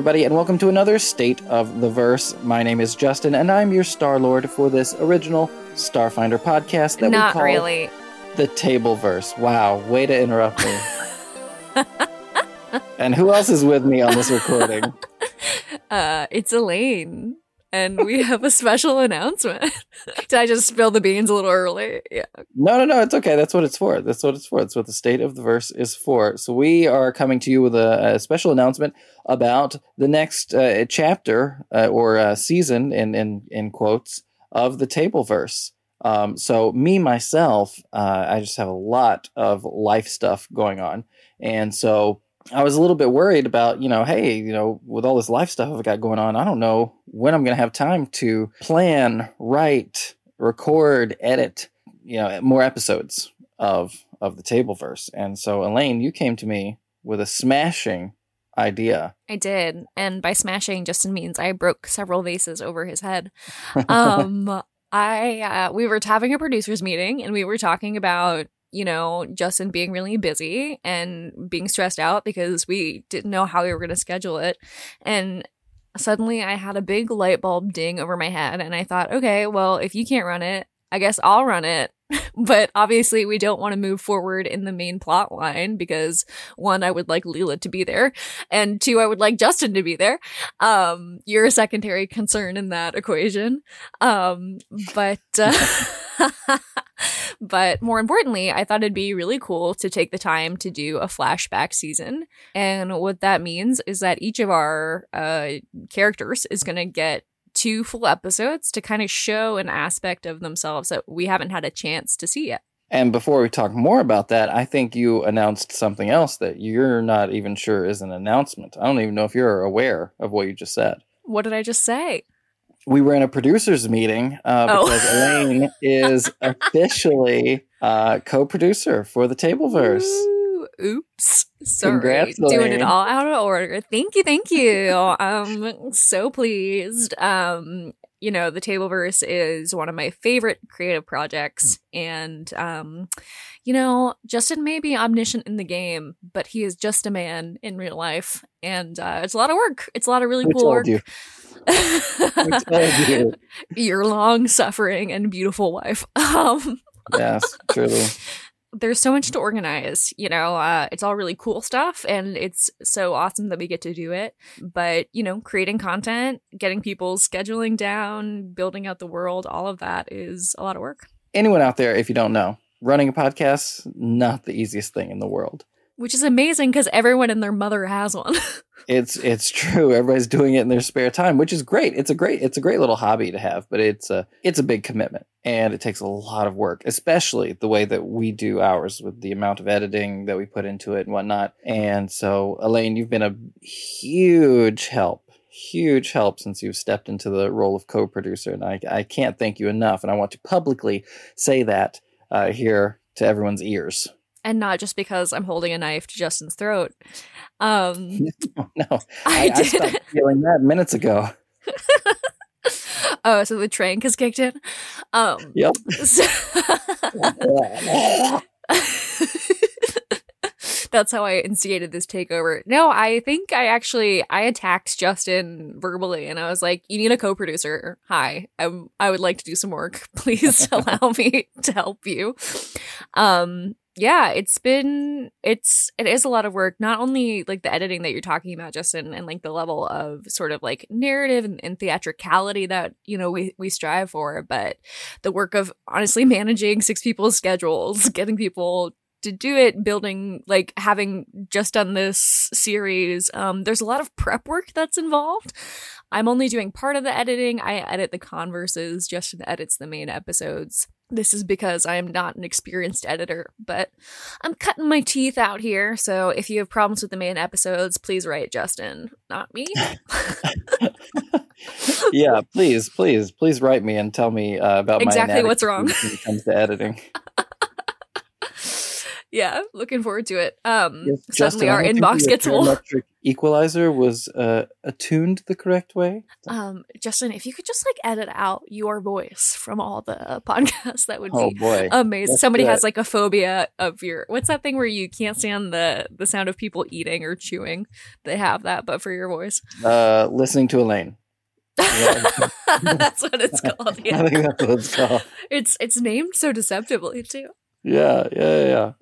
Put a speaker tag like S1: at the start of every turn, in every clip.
S1: everybody, and welcome to another State of the Verse. My name is Justin, and I'm your Star Lord for this original Starfinder podcast that
S2: Not
S1: we call
S2: really.
S1: the Table Verse. Wow, way to interrupt me. and who else is with me on this recording?
S2: Uh, it's Elaine, and we have a special announcement. Did I just spill the beans a little early? Yeah.
S1: No, no, no, it's okay. That's what it's for. That's what it's for. That's what the State of the Verse is for. So we are coming to you with a, a special announcement about the next uh, chapter uh, or uh, season, in, in in quotes, of the Table Verse. Um, so me myself, uh, I just have a lot of life stuff going on, and so I was a little bit worried about, you know, hey, you know, with all this life stuff I've got going on, I don't know when I'm going to have time to plan, write, record, edit, you know, more episodes of of the Tableverse. And so, Elaine, you came to me with a smashing idea.
S2: I did, and by smashing, Justin means I broke several vases over his head. Um, I uh, we were having a producers meeting, and we were talking about you know Justin being really busy and being stressed out because we didn't know how we were going to schedule it, and suddenly I had a big light bulb ding over my head, and I thought, okay, well, if you can't run it, I guess I'll run it. but obviously, we don't want to move forward in the main plot line because one, I would like Leela to be there, and two, I would like Justin to be there. Um, you're a secondary concern in that equation. Um, but uh, but more importantly, I thought it'd be really cool to take the time to do a flashback season. And what that means is that each of our uh, characters is going to get two full episodes to kind of show an aspect of themselves that we haven't had a chance to see yet.
S1: And before we talk more about that, I think you announced something else that you're not even sure is an announcement. I don't even know if you're aware of what you just said.
S2: What did I just say?
S1: We were in a producers meeting uh,
S2: Oh.
S1: because Elaine is officially uh, co-producer for the Tableverse.
S2: Ooh, oops. Sorry.
S1: Congrats,
S2: Doing it all out of order. Thank you, thank you. I'm so pleased. Um, you know, the Tableverse is one of my favorite creative projects. And um, you know, Justin may be omniscient in the game, but he is just a man in real life. And uh, it's a lot of work. It's a lot of really
S1: We
S2: cool work.
S1: you. You.
S2: Your long suffering and beautiful wife. Um
S1: Yes, truly.
S2: there's so much to organize you know uh, it's all really cool stuff and it's so awesome that we get to do it but you know creating content getting people scheduling down building out the world all of that is a lot of work
S1: Anyone out there, if you don't know, running a podcast not the easiest thing in the world.
S2: Which is amazing because everyone and their mother has one
S1: It's it's true. Everybody's doing it in their spare time, which is great. It's a great it's a great little hobby to have, but it's a it's a big commitment and it takes a lot of work, especially the way that we do ours with the amount of editing that we put into it and whatnot. And so, Elaine, you've been a huge help, huge help since you've stepped into the role of co-producer, and I I can't thank you enough. And I want to publicly say that uh, here to everyone's ears.
S2: And not just because i'm holding a knife to justin's throat um
S1: no,
S2: I
S1: I, I stopped feeling that minutes ago.
S2: oh so the trank has kicked in um
S1: Yep.
S2: so- That's how I instigated this takeover. No, I think I actually I attacked Justin verbally, and I was like, "You need a co-producer. Hi, I I would like to do some work. Please allow me to help you." Um, yeah, it's been it's it is a lot of work. Not only like the editing that you're talking about, Justin, and like the level of sort of like narrative and, and theatricality that you know we we strive for, but the work of honestly managing six people's schedules, getting people to do it, building like having just done this series. Um, there's a lot of prep work that's involved. I'm only doing part of the editing. I edit the converses, Justin edits the main episodes. This is because I am not an experienced editor, but I'm cutting my teeth out here. So if you have problems with the main episodes, please write Justin, not me.
S1: yeah, please, please, please write me and tell me uh, about
S2: Exactly what's wrong.
S1: when it comes to editing.
S2: yeah, looking forward to it. Um,
S1: Yes,
S2: suddenly
S1: Justin,
S2: our inbox gets full.
S1: Electric Equalizer was uh, attuned the correct way.
S2: Um, Justin, if you could just like edit out your voice from all the podcasts, that would
S1: Oh
S2: be
S1: boy,
S2: amazing. Somebody has like a phobia of your what's that thing where you can't stand the the sound of people eating or chewing? They have that, but for your voice.
S1: uh, listening to Elaine.
S2: That's what it's called.
S1: I think that's what it's called.
S2: It's it's named so deceptively too.
S1: Yeah, yeah, yeah.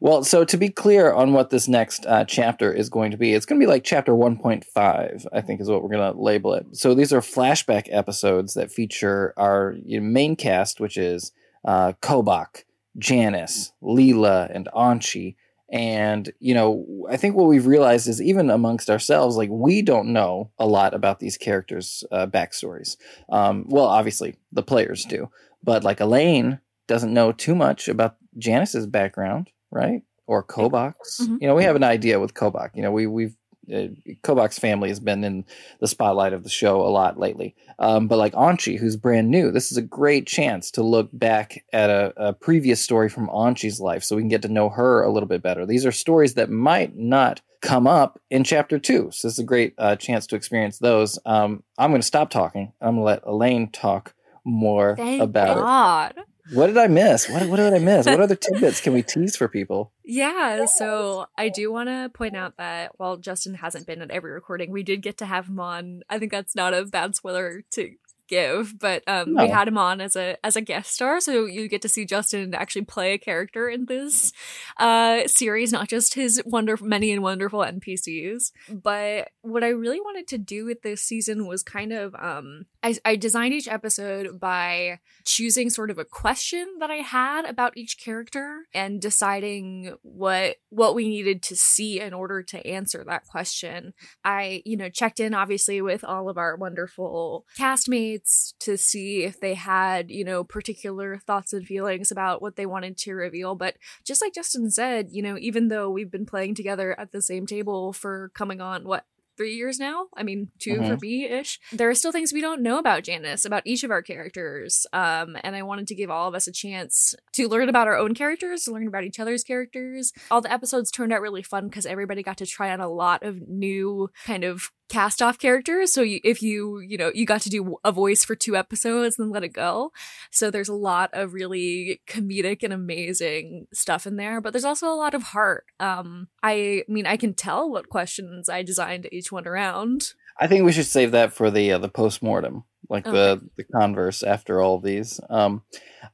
S1: Well, so to be clear on what this next uh, chapter is going to be, it's going to be like chapter 1.5, I think is what we're going to label it. So these are flashback episodes that feature our you know, main cast, which is uh, Kobach, Janice, Leela, and Anchi. And, you know, I think what we've realized is even amongst ourselves, like, we don't know a lot about these characters' uh, backstories. Um, well, obviously, the players do. But, like, Elaine doesn't know too much about Janice's background, right? Or Kobach's.
S2: Mhm.
S1: You know, we have an idea with Kobach. You know, we we've uh, Kobach's family has been in the spotlight of the show a lot lately. Um, but like Anchi, who's brand new, this is a great chance to look back at a, a previous story from Anchi's life, so we can get to know her a little bit better. These are stories that might not come up in chapter two, so this is a great uh, chance to experience those. Um, I'm going to stop talking. I'm going to let Elaine talk more
S2: Thank
S1: about it.
S2: God.
S1: What did I miss? What, what did I miss? What other tidbits can we tease for people?
S2: Yeah, so I do want to point out that while Justin hasn't been at every recording, we did get to have him on. I think that's not a bad spoiler to give, but um, we had him on as a as a guest star, so you get to see Justin actually play a character in this uh, series, not just his wonderful many and wonderful NPCs. But what I really wanted to do with this season was kind of um, I, I designed each episode by choosing sort of a question that I had about each character and deciding what what we needed to see in order to answer that question. I, you know, checked in obviously with all of our wonderful castmates to see if they had, you know, particular thoughts and feelings about what they wanted to reveal, but just like Justin said, you know, even though we've been playing together at the same table for coming on what three years now. I mean, 2 for me ish. There are still things we don't know about Janice, about each of our characters. Um, and I wanted to give all of us a chance to learn about our own characters, to learn about each other's characters. All the episodes turned out really fun because everybody got to try on a lot of new kind of cast off characters. So you, if you, you know, you got to do a voice for two episodes and let it go. So there's a lot of really comedic and amazing stuff in there, but there's also a lot of heart. Um, I mean, I can tell what questions I designed each one around.
S1: I think we should save that for the uh, the post mortem, like the the converse after all these. Um,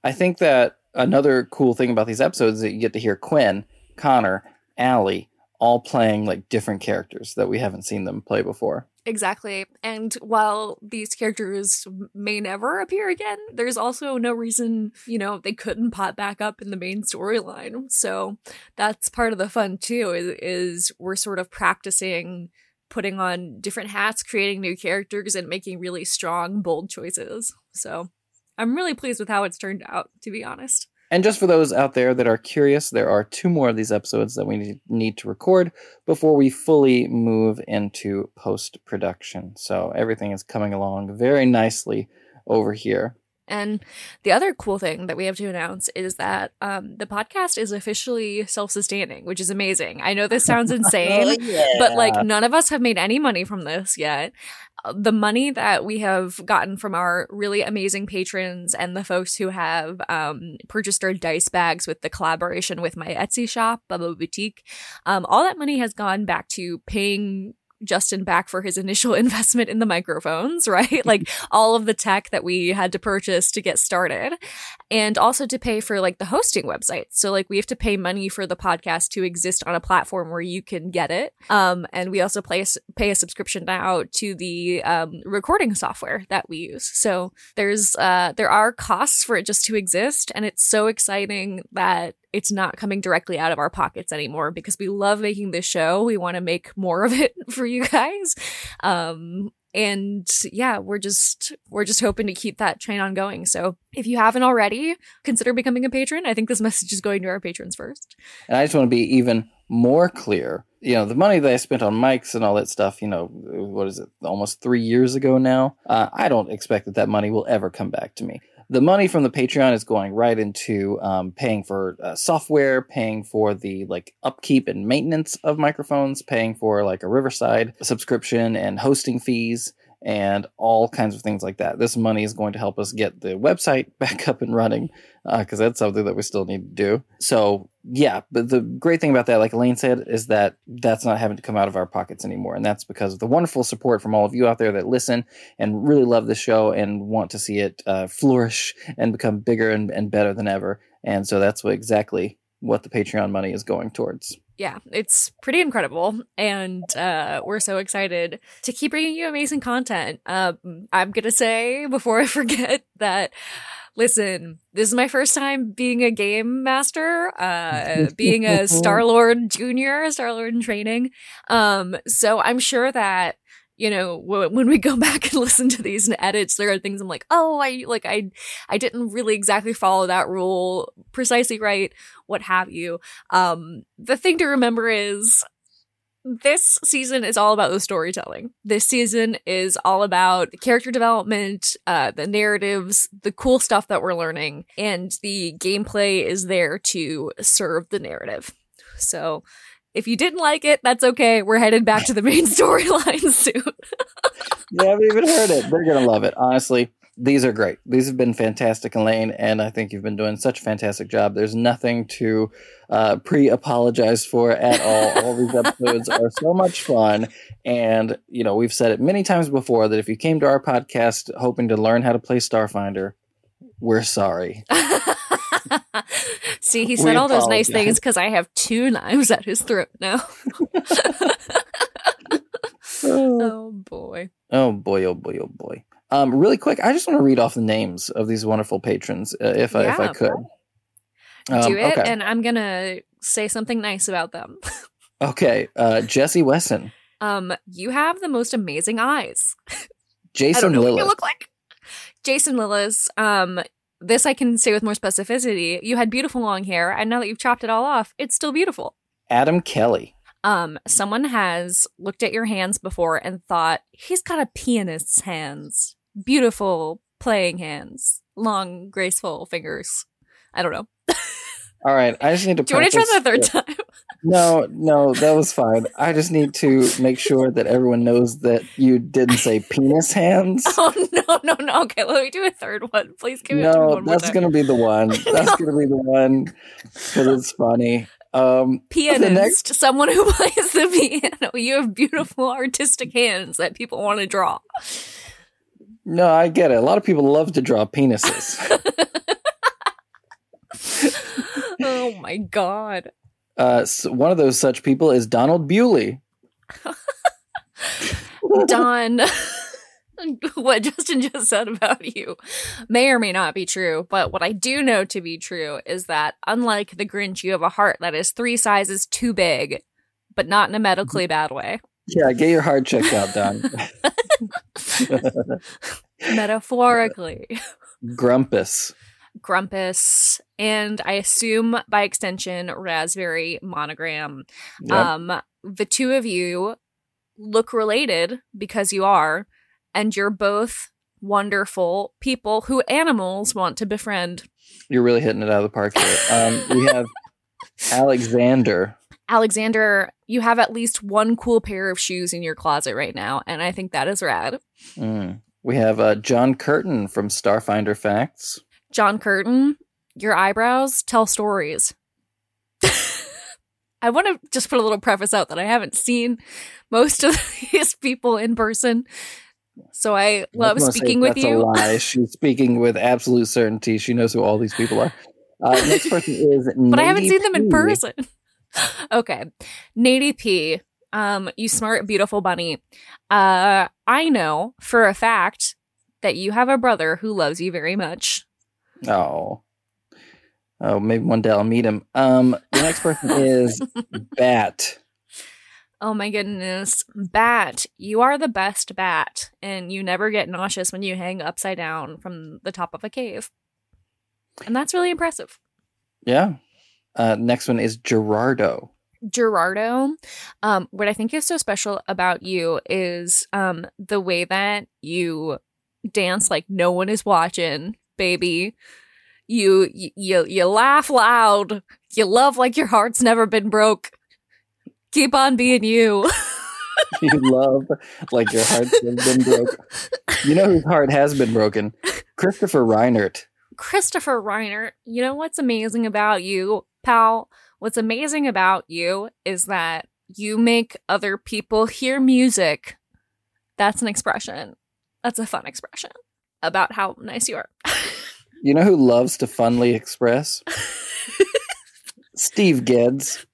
S1: I think that another cool thing about these episodes is that you get to hear Quinn, Connor, Allie all playing like different characters that we haven't seen them play before.
S2: Exactly. And while these characters may never appear again, there's also no reason, you know, they couldn't pop back up in the main storyline. So that's part of the fun too, is, is we're sort of practicing putting on different hats, creating new characters, and making really strong, bold choices. So I'm really pleased with how it's turned out, to be honest.
S1: And just for those out there that are curious, there are two more of these episodes that we need- to record before we fully move into post production. So everything is coming along very nicely over here.
S2: And the other cool thing that we have to announce is that um, the podcast is officially self sustaining, which is amazing. I know this sounds insane, but like none of us have made any money from this yet. Uh, The money that we have gotten from our really amazing patrons and the folks who have um, purchased our dice bags with the collaboration with my Etsy shop, Bubba Boutique, um, all that money has gone back to paying Justin back for his initial investment in the microphones, right? like all of the tech that we had to purchase to get started and also to pay for like the hosting website. So like we have to pay money for the podcast to exist on a platform where you can get it. Um, and we also pay a, pay a subscription now to the um, recording software that we use. So there's uh, there are costs for it just to exist, and it's so exciting that it's not coming directly out of our pockets anymore because we love making this show. We want to make more of it for you guys. Um, and yeah, we're just we're just hoping to keep that train on going. So if you haven't already, consider becoming a patron. I think this message is going to our patrons first.
S1: And I just want to be even more clear. You know, the money that I spent on mics and all that stuff, you know, what is it, almost three years ago now? Uh, I don't expect that that money will ever come back to me. The money from the Patreon is going right into um, paying for uh, software, paying for the like upkeep and maintenance of microphones, paying for like a Riverside subscription and hosting fees and all kinds of things like that. This money is going to help us get the website back up and running because uh, that's something that we still need to do. So, yeah, but the great thing about that, like Elaine said, is that that's not having to come out of our pockets anymore. And that's because of the wonderful support from all of you out there that listen and really love the show and want to see it uh, flourish and become bigger and, and better than ever. And so that's what exactly what the Patreon money is going towards
S2: yeah, it's pretty incredible. And uh, we're so excited to keep bringing you amazing content. Um, I'm going to say before I forget that. Listen, this is my first time being a game master, uh, being a Star Lord Junior, Star Lord in training. Um, so I'm sure that you know when we go back and listen to these and edits there are things i'm like oh i like i i didn't really exactly follow that rule precisely right what have you um the thing to remember is this season is all about the storytelling. This season is all about character development, uh, the narratives, the cool stuff that we're learning, and the gameplay is there to serve the narrative. So if you didn't like it, that's okay. We're headed back to the main storyline soon.
S1: haven't even heard it. They're gonna love it. Honestly, these are great. These have been fantastic, Elaine, and I think you've been doing such a fantastic job. There's nothing to uh, pre-apologize for at all. all these episodes are so much fun, and you know we've said it many times before that if you came to our podcast hoping to learn how to play Starfinder, we're sorry.
S2: See, he said we all those nice things because I have two knives at his throat now. oh boy.
S1: Oh boy, oh boy, oh boy. Um, really quick, I just want to read off the names of these wonderful patrons, uh, if I, if I could.
S2: Um, Do it, okay. and I'm gonna say something nice about them.
S1: okay, uh, Jesse Wesson.
S2: Um, you have the most amazing eyes.
S1: Jason Lillis.
S2: you look like. Jason Lillis. Um, this I can say with more specificity. You had beautiful long hair, and now that you've chopped it all off, it's still beautiful.
S1: Adam Kelly.
S2: Um, someone has looked at your hands before and thought he's got a pianist's hands. Beautiful playing hands, long, graceful fingers. I don't know.
S1: All right, I just need to.
S2: Do you want to try the third time?
S1: No, no, that was fine. I just need to make sure that everyone knows that you didn't say penis hands.
S2: Oh no, no, no. Okay, let me do a third one. Please give
S1: no,
S2: it to me one
S1: that's gonna be the one. That's no. gonna be the one because it's funny. Um,
S2: Pianist, next- someone who plays the piano. You have beautiful artistic hands that people want to draw.
S1: No, I get it. A lot of people love to draw penises.
S2: oh my god.
S1: Uh, so one of those such people is Donald Bewley.
S2: Don, what Justin just said about you may or may not be true, but what I do know to be true is that unlike the Grinch, you have a heart that is three sizes too big, but not in a medically bad way.
S1: Yeah, get your heart checked out, Don.
S2: Metaphorically.
S1: Grumpus.
S2: Grumpus, and I assume by extension, Raspberry Monogram. Yep. Um, the two of you look related because you are, and you're both wonderful people who animals want to befriend.
S1: You're really hitting it out of the park here. Um, we have Alexander.
S2: Alexander, you have at least one cool pair of shoes in your closet right now, and I think that is rad.
S1: Mm. We have uh, John Curtin from Starfinder Facts.
S2: John Curtin, your eyebrows tell stories. I want to just put a little preface out that I haven't seen most of these people in person. So I love I speaking with you.
S1: lie. She's speaking with absolute certainty. She knows who all these people are. Uh, next person is
S2: But I haven't seen them in person. okay. Nady P. Um, you smart, beautiful bunny. Uh, I know for a fact that you have a brother who loves you very much.
S1: Oh. Oh, maybe one day I'll meet him. Um, the next person is Bat.
S2: Oh my goodness. Bat, you are the best bat, and you never get nauseous when you hang upside down from the top of a cave. And that's really impressive.
S1: Yeah. Uh, next one is Gerardo.
S2: Gerardo, um, what I think is so special about you is um, the way that you dance like no one is watching baby. You you you laugh loud. You love like your heart's never been broke. Keep on being you.
S1: you love like your heart's been broke. You know whose heart has been broken? Christopher Reinert.
S2: Christopher Reiner, you know what's amazing about you, pal? What's amazing about you is that you make other people hear music. That's an expression. That's a fun expression about how nice you are.
S1: you know who loves to funly express? Steve Geddes.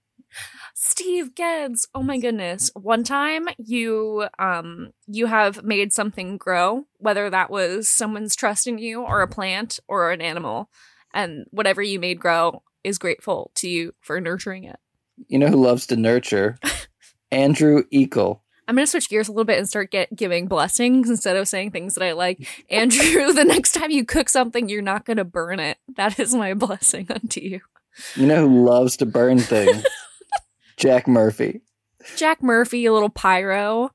S2: Steve Geddes. Oh my goodness. One time you um you have made something grow, whether that was someone's trust in you or a plant or an animal, and whatever you made grow is grateful to you for nurturing it.
S1: You know who loves to nurture? Andrew Eagle.
S2: I'm going to switch gears a little bit and start get giving blessings instead of saying things that I like. Andrew, the next time you cook something, you're not going to burn it. That is my blessing unto you.
S1: You know who loves to burn things? Jack Murphy.
S2: Jack Murphy, a little pyro.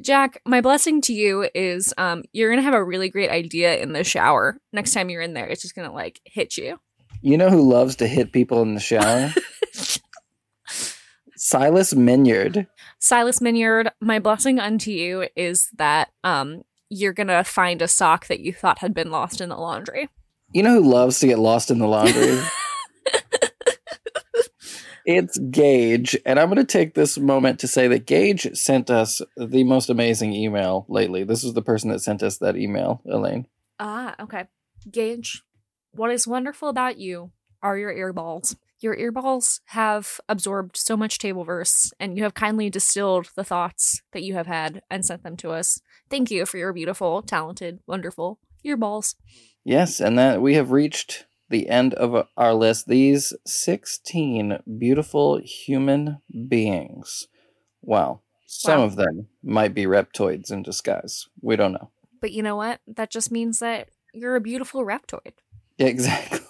S2: Jack, my blessing to you is um, you're gonna have a really great idea in the shower. Next time you're in there, it's just gonna like hit you.
S1: You know who loves to hit people in the shower? Silas Minyard.
S2: Silas Minyard, my blessing unto you is that um, you're gonna find a sock that you thought had been lost in the laundry.
S1: You know who loves to get lost in the laundry? It's Gage, and I'm going to take this moment to say that Gage sent us the most amazing email lately. This is the person that sent us that email, Elaine.
S2: Ah, okay. Gage, what is wonderful about you are your earballs. Your earballs have absorbed so much table verse, and you have kindly distilled the thoughts that you have had and sent them to us. Thank you for your beautiful, talented, wonderful earballs.
S1: Yes, and that we have reached the end of our list these 16 beautiful human beings. Wow. Some wow. of them might be reptoids in disguise. We don't know.
S2: But you know what? That just means that you're a beautiful reptoid.
S1: Exactly.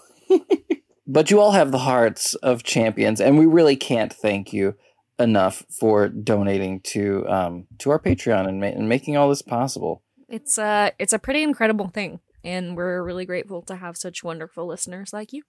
S1: but you all have the hearts of champions, and we really can't thank you enough for donating to um, to our Patreon and, ma- and making all this possible.
S2: It's a uh, it's a pretty incredible thing and we're really grateful to have such wonderful listeners like you.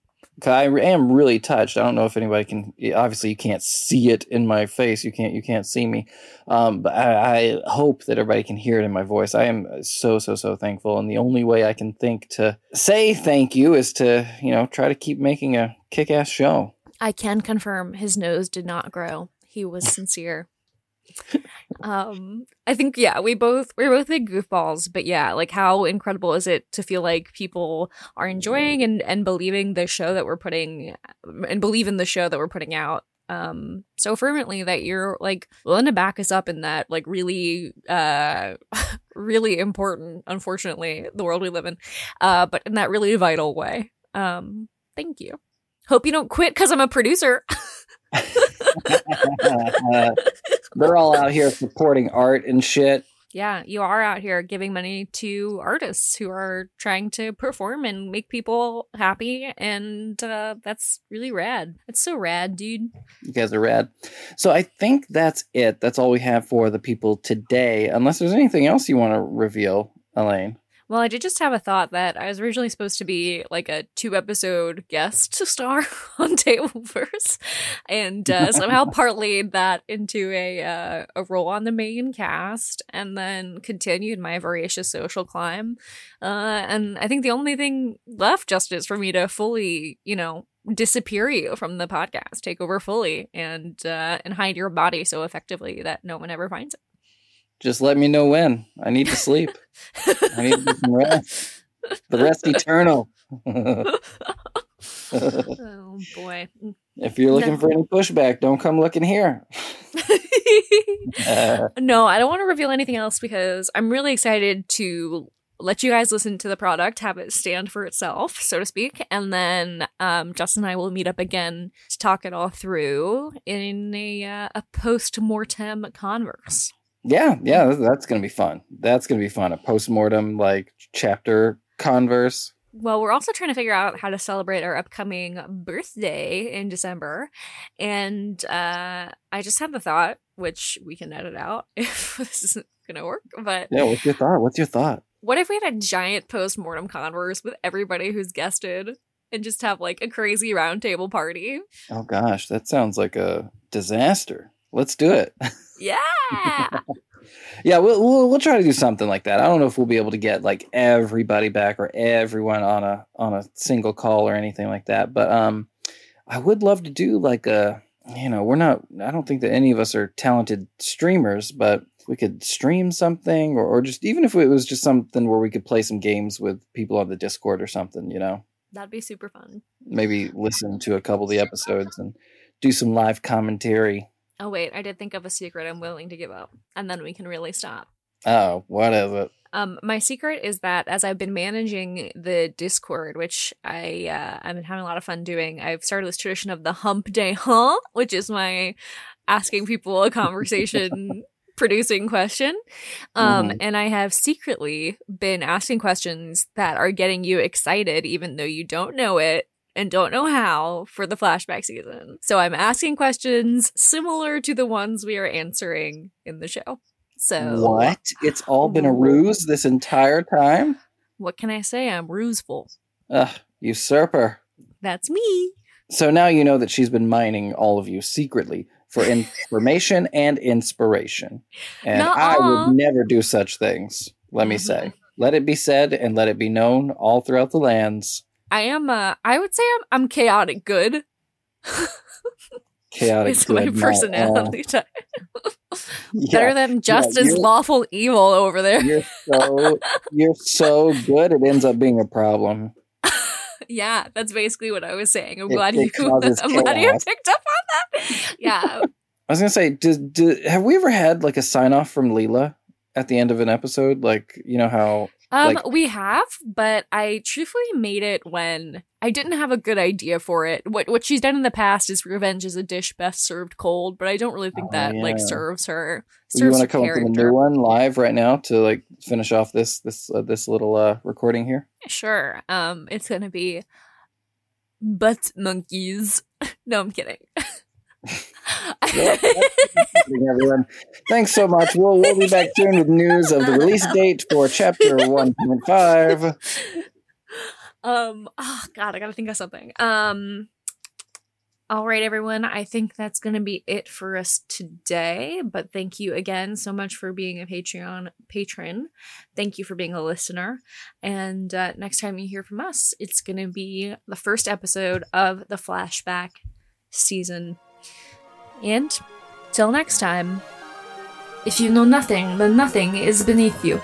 S1: I am really touched. I don't know if anybody can. Obviously, you can't see it in my face. You can't. You can't see me. Um, but I, I, hope that everybody can hear it in my voice. I am so so so thankful, and the only way I can think to say thank you is to you know try to keep making a kick-ass show.
S2: I can confirm his nose did not grow. He was sincere um i think yeah we both we're both big goofballs but yeah like how incredible is it to feel like people are enjoying and and believing the show that we're putting and believe in the show that we're putting out um so fervently that you're like willing to back us up in that like really uh really important unfortunately the world we live in uh but in that really vital way. Um thank you hope you don't quit because i'm a producer
S1: They're all out here supporting art and shit.
S2: Yeah, you are out here giving money to artists who are trying to perform and make people happy, and uh, that's really rad. It's so rad, dude.
S1: You guys are rad. So I think that's it. That's all we have for the people today. Unless there's anything else you want to reveal, Elaine.
S2: Well, I did just have a thought that I was originally supposed to be like a two episode guest star on Tableverse, and uh, somehow parlayed that into a uh, a role on the main cast, and then continued my voracious social climb. Uh, and I think the only thing left just is for me to fully, you know, disappear you from the podcast, take over fully, and uh, and hide your body so effectively that no one ever finds it.
S1: Just let me know when. I need to sleep. I need some rest. The rest eternal.
S2: oh boy.
S1: If you're looking no. for any pushback, don't come looking here.
S2: uh, no, I don't want to reveal anything else because I'm really excited to let you guys listen to the product, have it stand for itself, so to speak, and then um, Justin and I will meet up again to talk it all through in a, uh, a post mortem converse.
S1: Yeah, yeah, that's gonna be fun. That's gonna be fun. A post mortem like chapter converse.
S2: Well, we're also trying to figure out how to celebrate our upcoming birthday in December, and uh, I just had the thought, which we can edit out if this isn't gonna work. But
S1: yeah, what's your thought? What's your thought?
S2: what if we had a giant post mortem converse with everybody who's guested and just have like a crazy roundtable party?
S1: Oh gosh, that sounds like a disaster. Let's do it.
S2: Yeah.
S1: yeah, we'll, we'll we'll try to do something like that. I don't know if we'll be able to get like everybody back or everyone on a on a single call or anything like that. But um, I would love to do like a you know we're not. I don't think that any of us are talented streamers, but we could stream something or, or just even if it was just something where we could play some games with people on the Discord or something. You know,
S2: That'd be super fun.
S1: maybe listen to a couple of the episodes and do some live commentary.
S2: Oh wait, I did think of a secret I'm willing to give up, and then we can really stop.
S1: Oh, what is it?
S2: Um, my secret is that as I've been managing the Discord, which I uh, I've been having a lot of fun doing, I've started this tradition of the Hump Day, huh? Which is my asking people a conversation. producing question um
S1: Mhm.
S2: and i have secretly been asking questions that are getting you excited even though you don't know it and don't know how for the flashback season so i'm asking questions similar to the ones we are answering in the show so
S1: What? It's all been a ruse this entire time?
S2: What can I say? I'm ruseful.
S1: Ugh, usurper.
S2: That's me.
S1: So now you know that she's been mining all of you secretly for information and inspiration. And I
S2: Nuh-uh.
S1: would never do such things, let me say. Mm-hmm. Let it be said and let it be known all throughout the lands.
S2: I am. Uh, I would say I'm. I'm chaotic good.
S1: Chaotic
S2: It's my personality type.
S1: Yeah,
S2: Better than just as lawful evil over there.
S1: you're so you're so good it ends up being a problem.
S2: yeah, that's basically what I was saying. I'm
S1: It-
S2: glad
S1: it
S2: you. I'm glad you picked up on that. Yeah.
S1: I was gonna say, did, did have we ever had like a sign off from Leela at the end of an episode? Like, you know how
S2: Um,
S1: Like-
S2: we have, but I truthfully made it when I didn't have a good idea for it. What what she's done in the past is revenge is a dish best served cold, but I don't really think
S1: Oh,
S2: that like serves her.
S1: you
S2: Serves
S1: want to come up with a
S2: character.
S1: new one live right now to like finish off this this uh, this little uh recording here?
S2: Sure. Um, it's gonna be butt monkeys. no, I'm kidding.
S1: Everyone. Thanks so much. We'll we'll be back soon with news of the release date for chapter one point five.
S2: um, oh god, I gotta think of something. Um, all right, everyone. I think that's gonna be it for us today. But thank you again so much for being a Patreon patron. Thank you for being a listener. And uh, next time you hear from us, it's gonna be the first episode of the flashback season. And till next time, if you know nothing, then nothing is beneath you.